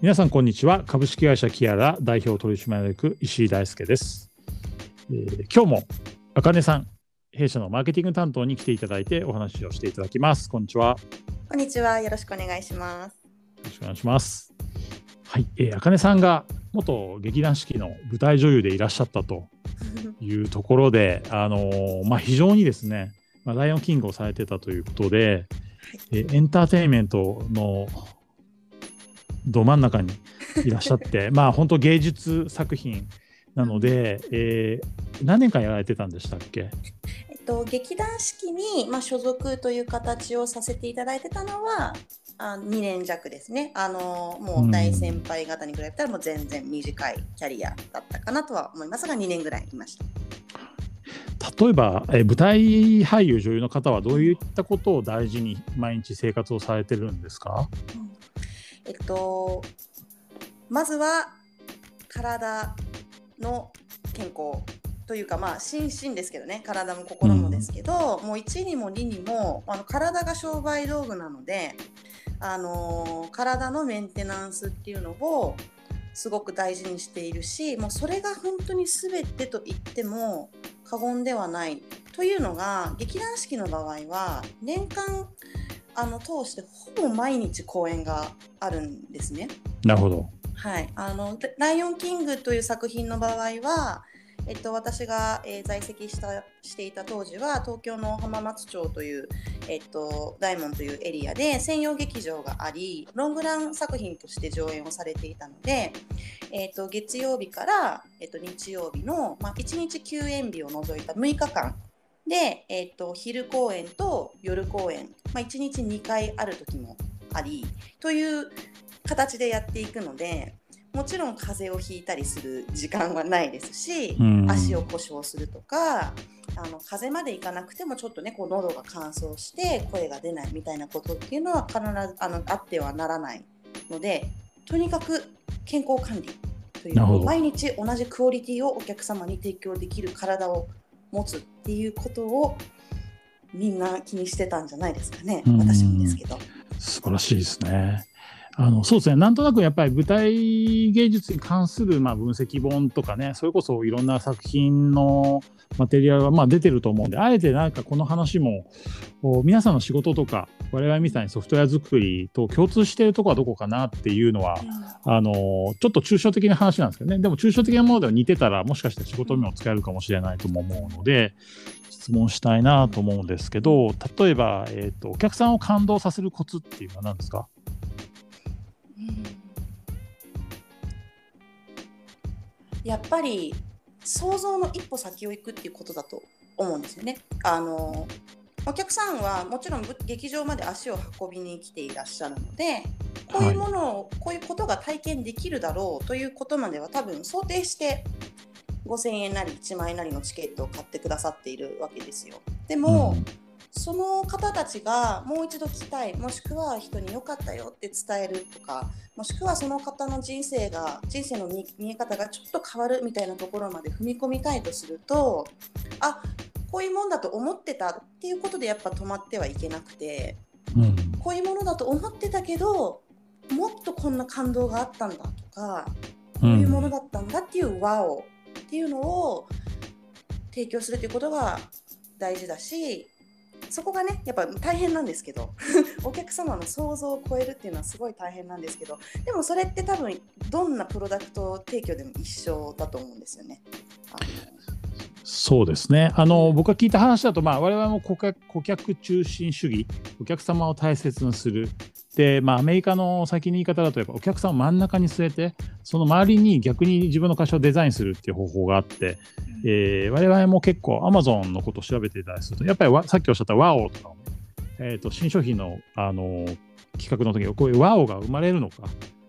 皆さんこんにちは。株式会社キアラ代表取締役石井大輔です、えー今日もあかねさん弊社のマーケティング担当に来ていただいてお話をしていただきます。こんにちは。よこんにちは。よろしくお願いします。ろしくお願いします。はい、えー、あかねさんが元劇団四季の舞台女優でいらっしゃったと いうところであのーまあ非常にですね、まあ、ライオンキングをされてたということで、えーエンターテインメントのど真ん中にいらっしゃって まあ本当芸術作品なので、えー何年間やられてたんでしたっけ？えっと、劇団四季に、まあ、所属という形をさせていただいてたのはあ2年弱ですね。あのもう大先輩方に比べたらもう全然短いキャリアだったかなとは思いますが2年ぐらいいました。例えば、えー舞台俳優女優の方はどういったことを大事に毎日生活をされてるんですか？えっとまずは体の健康というかまあ心身ですけどね。体も心もですけど、もう1にも2にもあの体が商売道具なので、あのー体のメンテナンスっていうのをすごく大事にしているしもうそれが本当に全てと言っても過言ではないというのが劇団四季の場合は年間あの通してほぼ毎日公演があるんですね。なるほど。はい、あの「ライオンキング」という作品の場合は、えっと、私が、えー在籍したしていた当時は東京の浜松町という、えっと、大門というエリアで専用劇場がありロングラン作品として上演をされていたので、えっと、月曜日から、えっと、日曜日の、まあ、1日休演日を除いた6日間で、えっと、昼公演と夜公演、まあ、1日2回ある時もありという形でやっていくのでもちろん風邪をひいたりする時間はないですし、うん。足を故障するとかあの風邪までいかなくてもちょっとねこう喉が乾燥して声が出ないみたいなことっていうのは必ずあのあってはならないのでとにかく健康管理という毎日同じクオリティをお客様に提供できる体を持つっていうことをみんな気にしてたんじゃないですかねうん私もですけど。素晴らしいですね。あのそうですね、なんとなくやっぱり舞台芸術に関するまあ分析本とかね、それこそいろんな作品のマテリアルがまあ出てると思うんで、あえてなんかこの話も、皆さんの仕事とか、我々みたいにソフトウェア作りと共通しているところはどこかなっていうのは、あのちょっと抽象的な話なんですけどね、でも抽象的なものでは似てたら、もしかして仕事にも使えるかもしれないとも思うので、質問したいなと思うんですけど、例えば、えーと、お客さんを感動させるコツっていうのは何ですか？やっぱり想像の一歩先を行くっていうことだと思うんですよね。あのお客さんはもちろん劇場まで足を運びに来ていらっしゃるのでこういうものを、こういうことが体験できるだろうということまでは多分想定して5000円なり1万円なりのチケットを買ってくださっているわけですよ。でも、うんその方たちがもう一度聞きたいもしくは人に良かったよって伝えるとかもしくはその方の人生が人生の見見え方がちょっと変わるみたいなところまで踏み込みたいとするとあこういうもんだと思ってたっていうことでやっぱ止まってはいけなくてうん。こういうものだと思ってたけどもっとこんな感動があったんだとかこういうものだったんだっていう和をっていうのを提供するということが大事だしそこがねやっぱ大変なんですけど お客様の想像を超えるっていうのはすごい大変なんですけどでもそれって多分どんなプロダクト提供でも一緒だと思うんですよね。そうですねあの僕が聞いた話だと、まあ、我々も顧客顧客中心主義お客様を大切にするで、まあ、アメリカの先の言い方だとやっぱお客さんを真ん中に据えてその周りに逆に自分の会社をデザインするっていう方法があって、えー我々も結構 Amazon のことを調べていたりするとやっぱりわさっきおっしゃった WOW とかえー、と新商品の、あの企画の時にこういう WOW が生まれるのか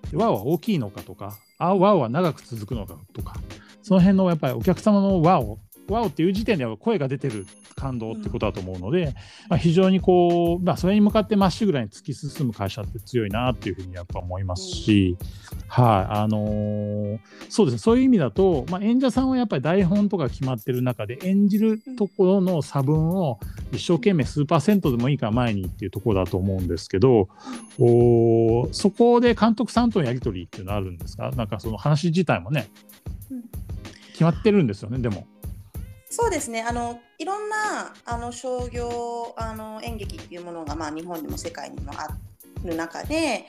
で WOW は大きいのかとかあ WOW は長く続くのかとかその辺のやっぱりお客様の WOW WOW っていう時点では声が出てる感動ってことだと思うので、まあ、非常にこう、まあ、それに向かってまっしぐらに突き進む会社って強いなっていうふうにやっぱ思いますし、はい、あのー、そうですね。そういう意味だと、まあ、演者さんはやっぱり台本とか決まってる中で演じるところの差分を一生懸命数パーセントでもいいから前にっていうところだと思うんですけどおそこで監督さんとのやり取りっていうのはあるんですか？なんかその話自体もね、決まってるんですよねでも。そうですね。あのいろんなあの商業あの演劇っていうものが、まあ、日本にも世界にもある中で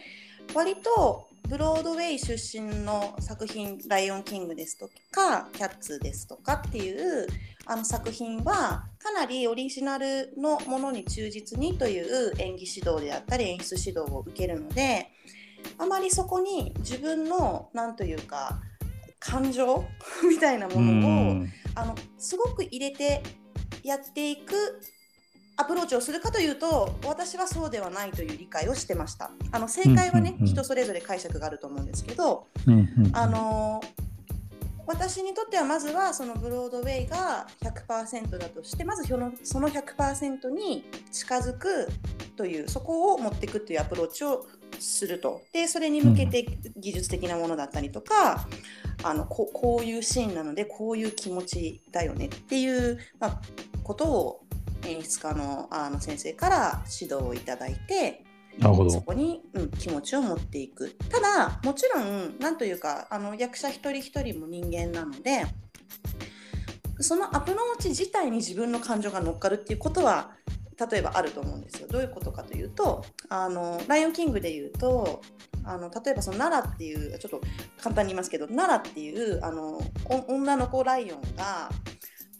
割とブロードウェイ出身の作品「ライオンキング」ですとか「キャッツ」ですとかっていうあの作品はかなりオリジナルのものに忠実にという演技指導であったり演出指導を受けるのであまりそこに自分の何というか感情 みたいなものをあのすごく入れてやっていくアプローチをするかというと私はそうではないという理解をしてました。あの正解はね、人それぞれ解釈があると思うんですけど、あの私にとってはまずはそのブロードウェイが100%だとしてまずそのその100%に近づくというそこを持っていくというアプローチをすると。でそれに向けて技術的なものだったりとか、あのここういうシーンなのでこういう気持ちだよねっていう、まあ、ことを演出家のあの先生から指導をいただいてそこに、うん、気持ちを持っていく。ただもちろん何というかあの役者一人一人も人間なのでそのアプローチ自体に自分の感情が乗っかるっていうことは例えばあると思うんですよ。どういうことかというと「あのライオンキング」で言うとあの例えばその奈良っていうちょっと簡単に言いますけど奈良っていうあの女の子ライオンが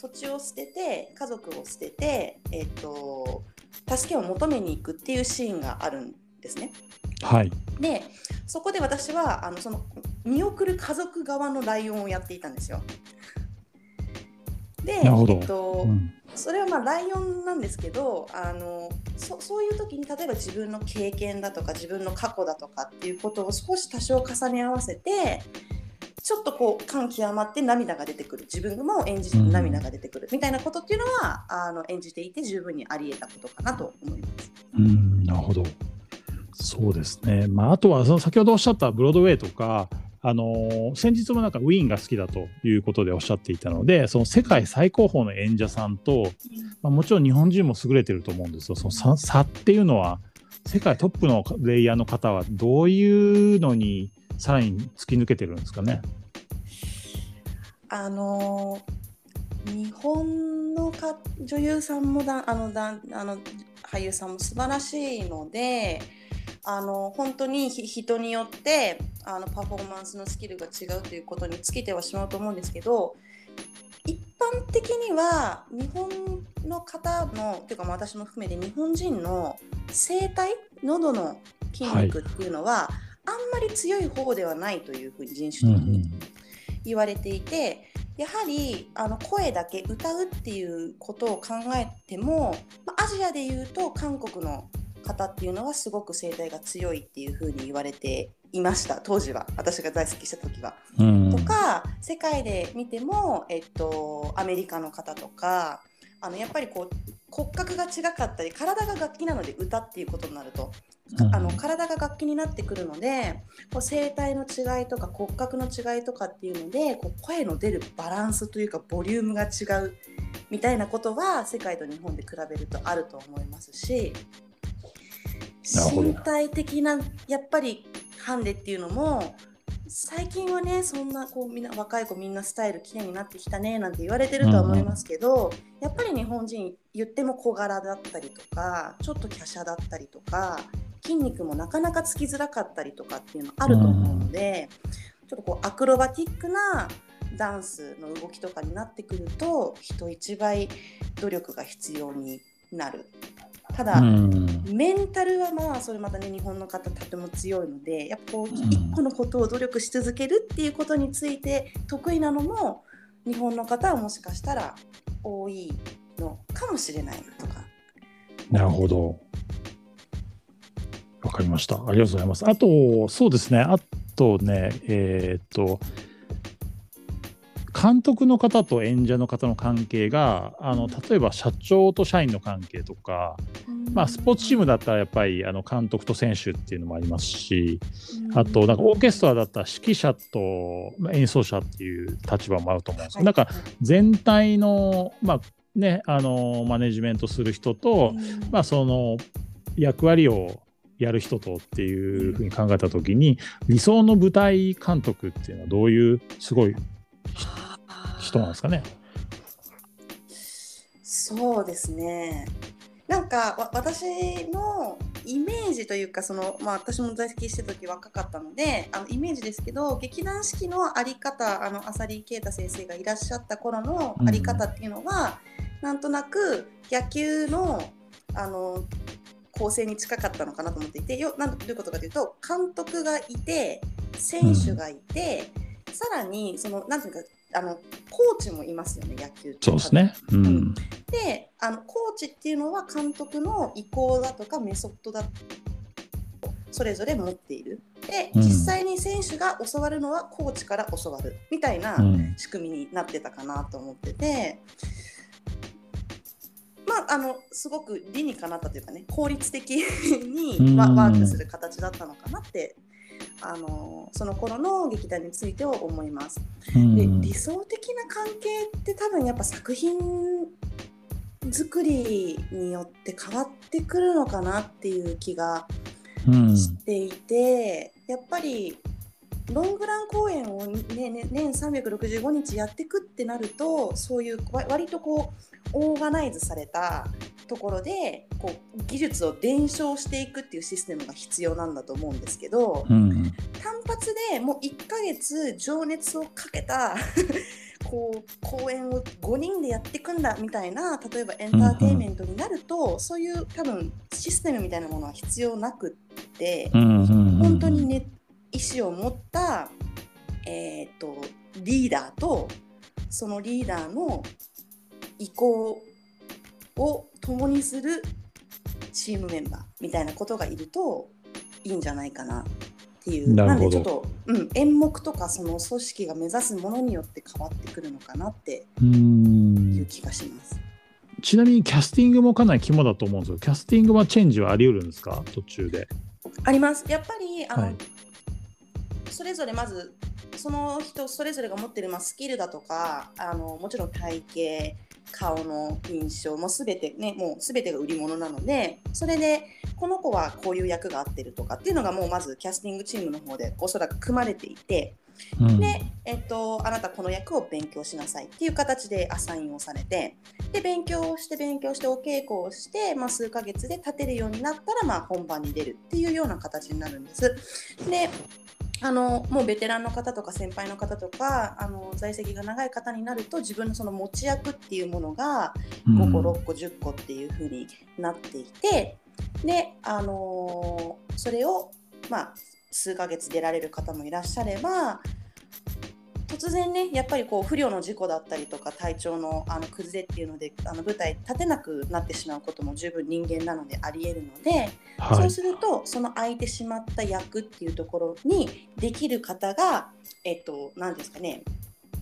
土地を捨てて家族を捨てて、えーと、助けを求めに行くっていうシーンがあるんですね。はい、でそこで私はあのその見送る家族側のライオンをやっていたんですよ。で、えっと、うん。それはまあライオンなんですけどあのそそういう時に例えば自分の経験だとか自分の過去だとかっていうことを少し多少重ね合わせてちょっとこう感極まって涙が出てくる。自分も演じて涙が出てくる。みたいなことっていうのは、うん、あの演じていて十分にあり得たことかなと思います。うんなるほど。そうですね、まあ、あとはその先ほどおっしゃったブロードウェイとかあの先日もなんかウィーンが好きだということでおっしゃっていたのでその世界最高峰の演者さんと、まあ、もちろん日本人も優れてると思うんですよ。その差差っていうのは世界トップのレイヤーの方はどういうのにさらに突き抜けてるんですかね？あの日本のか女優さんもだあのだあの俳優さんも素晴らしいのであの本当に人によってあのパフォーマンスのスキルが違うということに尽きてはしまうと思うんですけど一般的には日本の方のというか私も含めて日本人の声帯喉の筋肉っていうのは、はい、あんまり強い方ではないというふうに人種的に言われていて。やはりあの声だけ歌うっていうことを考えても、まアジアでいうと韓国の方っていうのはすごく声帯が強いっていうふうに言われていました当時は。私が在籍した時は。うん、とか世界で見ても、えっと、アメリカの方とかあのやっぱりこう骨格が違かったり体が楽器なので歌っていうことになると、うん、あの体が楽器になってくるのでこう声帯の違いとか骨格の違いとかっていうのでこう声の出るバランスというかボリュームが違うみたいなことは世界と日本で比べるとあると思いますし身体的なやっぱりハンデっていうのも最近はねそんなこうみんな若い子みんなスタイルきれいになってきたねなんて言われてるとは思いますけど、うん。やっぱり日本人言っても小柄だったりとかちょっと華奢だったりとか筋肉もなかなかつきづらかったりとかっていうのあると思うので、うん、ちょっとこうアクロバティックなダンスの動きとかになってくると人一倍努力が必要になるただ、うん、メンタルはまあそれまたね日本の方とても強いのでやっぱこう一個のことを努力し続けるっていうことについて得意なのも日本の方はもしかしたら多いのかもしれないとか。なるほど。わかりました。ありがとうございます。あと、そうですね。あとね、えっ、と、監督の方と演者の方の関係があの例えば社長と社員の関係とか、まあ、スポーツチームだったらやっぱりあの監督と選手っていうのもありますしあとなんかオーケストラだったら指揮者と演奏者っていう立場もあると思うんですけど、なんか全体の、まあね、あのマネジメントする人と、まあ、その役割をやる人とっていうふうに考えた時に理想の舞台監督っていうのはどういうすごい人なんですかね。そうですね。なんか私のイメージというかその、まあ、私も在籍してた時若かったのであのイメージですけど劇団四季の在り方あの浅利啓太先生がいらっしゃった頃の在り方っていうのは、うん、なんとなく野球のあの構成に近かったのかなと思っていてよなんどういうことかというと監督がいて選手がいて、うん、さらにそのなんていうかあのコーチもいますよね野球そうですね、うん、うん、であのコーチっていうのは監督の意向だとかメソッドだそれぞれ持っている。で、実際に選手が教わるのはコーチから教わるみたいな仕組みになってたかなと思ってて、まあ、あのすごく理にかなったというかね効率的にワークする形だったのかなってあのその頃の劇団については思います。で理想的な関係って多分やっぱ作品作りによって変わってくるのかなっていう気がしていて、やっぱりロングラン公演を、ね、ね、年365日やっていくってなるとそういう割とこうオーガナイズされたところでこう技術を伝承していくっていうシステムが必要なんだと思うんですけど、うん、単発でもう1ヶ月情熱をかけた こう公演を5人でやっていくんだみたいな例えばエンターテインメントになると、うんうん、そういう多分システムみたいなものは必要なくって、うんうんうん、本当にね意思を持った、えーと、リーダーとそのリーダーの意向を共にするチームメンバーみたいなことがいるといいんじゃないかなっていうなんでちょっと、うん、演目とかその組織が目指すものによって変わってくるのかなっていう気がします。ちなみにキャスティングもかなり肝だと思うんですけどキャスティングはチェンジはあり得るんですか？途中で。あります。やっぱりあの、はい、それぞれまずその人それぞれが持ってるまあスキルだとかあのもちろん体型顔の印象も全てねもう全てが売り物なのでそれでこの子はこういう役が合ってるとかっていうのがもうまずキャスティングチームの方でおそらく組まれていて、うん、で、えっと、あなたこの役を勉強しなさいっていう形でアサインをされてで勉強をして勉強してお稽古をして、まあ、数ヶ月で立てるようになったら、まあ、本番に出るっていうような形になるんです。であのもうベテランの方とか先輩の方とかあの在籍が長い方になると自分のその持ち役っていうものが5個6個10個っていう風になっていて、であのそれをまあ数ヶ月出られる方もいらっしゃれば突然ねやっぱりこう不慮の事故だったりとか体調のあの崩れっていうのであの舞台立てなくなってしまうことも十分人間なのでありえるので、はい、そうするとその空いてしまった役っていうところにできる方がえっと何ですかね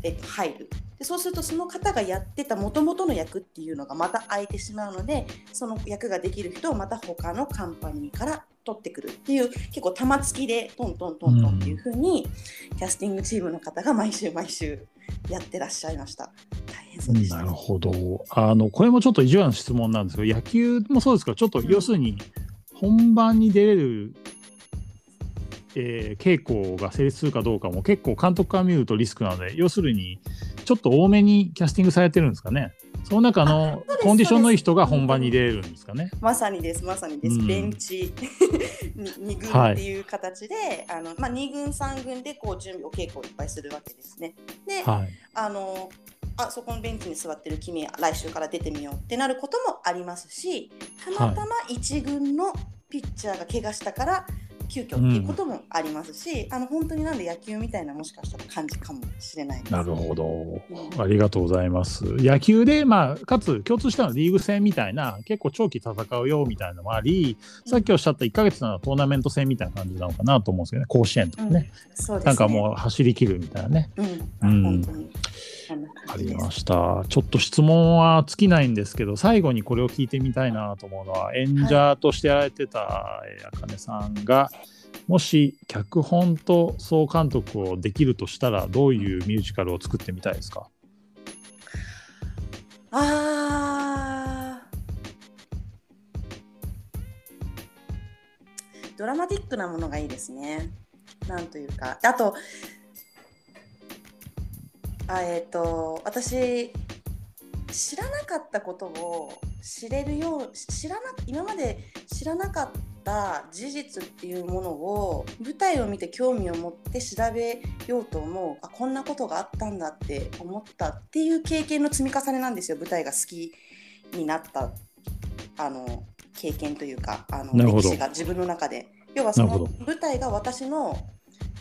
えっと、入る。でそうするとその方がやってたもともとの役っていうのがまた空いてしまうのでその役ができる人をまた他のカンパニーから取ってくるっていう結構玉突きでトントントントンっていう風に、キャスティングチームの方が毎週毎週やってらっしゃいました。大変そうでした、なるほど。あのこれもちょっと意地悪な質問なんですけど野球もそうですか？ちょっと要するに本番に出れる、えー、稽古が成立するかどうかも結構監督から見るとリスクなので要するにちょっと多めにキャスティングされてるんですかね？その中のコンディションのいい人が本番に出れるんですかね。まさにです、まさにです。うん、ベンチ2軍っていう形で、はい、あのまあ、2軍、3軍でこう準備、お稽古をいっぱいするわけですね。で、はい、あのあそこのベンチに座ってる君、来週から出てみようってなることもありますし、たまたま1軍のピッチャーが怪我したから、急遽っていうこともありますし、うん、あの本当になんで野球みたいなもしかしたら感じかもしれないなるほど、うん、ありがとうございます。野球で、まあ、かつ共通したのリーグ戦みたいな結構長期戦うよみたいなのもあり、さっきおっしゃった1か月のトーナメント戦みたいな感じなのかなと思うんですけどね甲子園とかね,、うん、ね。なんかもう走りきるみたいなね。うん、うん、本当にそんなわか感じですりました。ちょっと質問は尽きないんですけど、最後にこれを聞いてみたいなと思うのは、演者としてやられてたあかねさんが、もし脚本と総監督をできるとしたら、どういうミュージカルを作ってみたいですか？あードラマティックなものがいいですね。なんというか。あと、あえっ、と、私、知らなかったことを知れるよう、知らな、今まで知らなかった事実っていうものを舞台を見て興味を持って調べようと思う。あこんなことがあったんだって思ったっていう経験の積み重ねなんですよ。舞台が好きになったあの経験というかあの歴史が自分の中で。要はその舞台が私の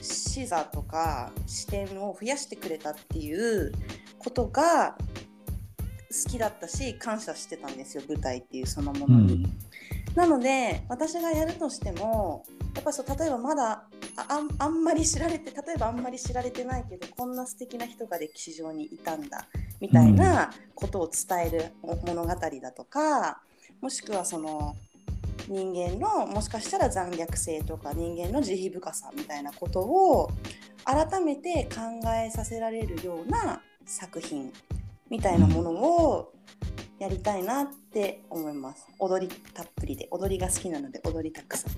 視座とか視点を増やしてくれたっていうことが好きだったし感謝してたんですよ舞台っていうそのもうのに。ん。なので私がやるとしてもやっぱそう例えばまだああんまり知られて例えばあんまり知られてないけどこんな素敵な人が歴史上にいたんだみたいなことを伝えるお物語だとかもしくはその人間のもしかしたら残虐性とか人間の慈悲深さみたいなことを改めて考えさせられるような作品みたいなものをやりたいなって思います。踊りたっぷりで、踊りが好きなので踊りたくさん。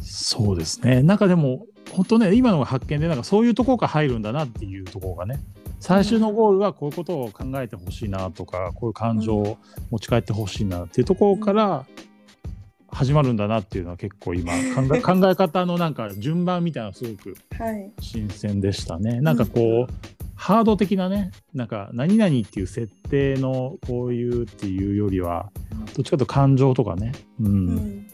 そうですね。なんかでも、本当ね、今のが発見で、なんかそういうところから入るんだなっていうところがね、最終のゴールはこういうことを考えてほしいなとか、こういう感情を持ち帰ってほしいなっていうところから始まるんだなっていうのは結構今考え 考え方のなんか順番みたいなすごくはい。新鮮でしたね。なんかこう、ハード的なね、なんか何々っていう設定のこういうっていうよりは、どっちかというと感情とかね、うん、うん。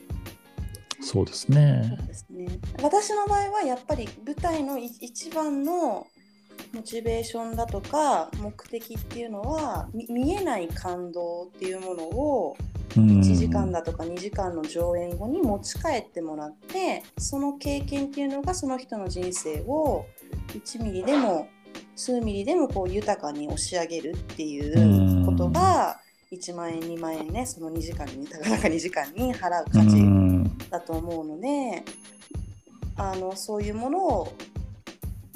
そうですねそう。ですね。私の場合はやっぱり舞台のい一番のモチベーションだとか目的っていうのはみ見えない感動っていうものをうん1時間だとか2時間の上演後に持ち帰ってもらってその経験っていうのがその人の人生を1ミリでも数ミリでもこう豊かに押し上げるっていうことが1万円2万円ねその2時間にたかだか2時間に払う価値だと思うのであのそういうものを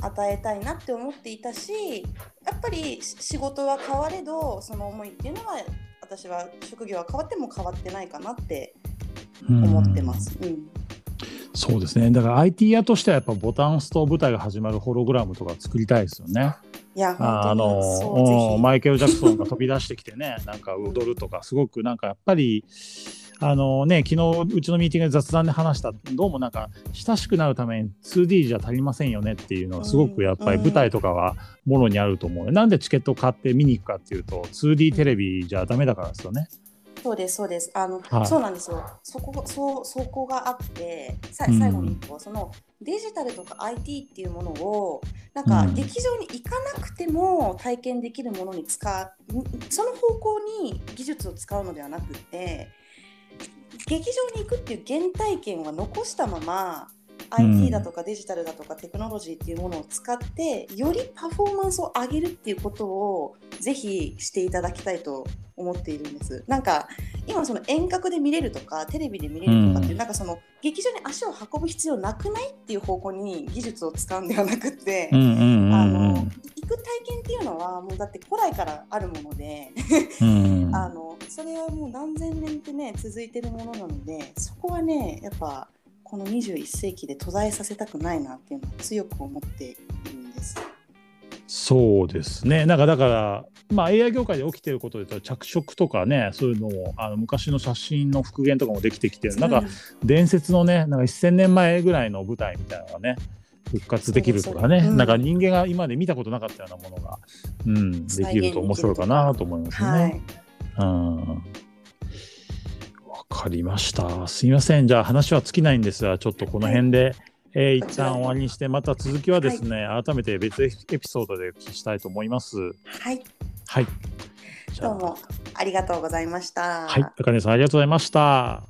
与えたいなって思っていたしやっぱり仕事は変われどその思いっていうのは私は職業は変わっても変わってないかなって思ってます。うんそうですね。だから IT 屋としてはやっぱボタンを押すと舞台が始まるホログラムとか作りたいですよね。いやあのマイケル・ジャクソンが飛び出してきてね、なんか踊るとか、すごくなんかやっぱり、あのね、昨日うちのミーティングで雑談で話した、どうもなんか親しくなるために 2D じゃ足りませんよねっていうのは、すごくやっぱりうん舞台とかはもろにあると思う。なんでチケットを買って見に行くかっていうと、2D テレビじゃダメだからですよね。そうですそうです。あの、はい。そうなんですよ。そこそうそこがあってさうん。最後に一個、そのデジタルとか IT っていうものをなんかうん劇場に行かなくても体験できるものに使うその方向に技術を使うのではなくって劇場に行くっていう原体験は残したままうん。IT だとかデジタルだとかテクノロジーっていうものを使ってよりパフォーマンスを上げるっていうことをぜひしていただきたいと思っているんです。なんか今その遠隔で見れるとかテレビで見れるとかっていう、うん。なんかその劇場に足を運ぶ必要なくないっていう方向に技術を使うんではなくって、うんうんうん。あのく体験っていうのはもうだって古来からあるもので、うんあのそれはもう何千年ってね続いてるものなのでそこはねやっぱこの21世紀で途絶えさせたくないなっていうのは強く思っているんです。そうですね。なんかだから、まあ、AI 業界で起きてることで言うと着色とかねそういうのもあの昔の写真の復元とかもできてきてなんか伝説のねなんか1000年前ぐらいの舞台みたいなのがね復活できるとかね、そうんなんか人間が今まで見たことなかったようなものが、うん、できると面白いかなと思いますね。はい、うんわかりました。すいません。じゃあ話は尽きないんですが、ちょっとこの辺で、えー一旦終わりにして、また続きはですね、改めて別エピソードでお聞きしたいと思います。はい、はい。どうもありがとうございました。はい、あかねさんありがとうございました。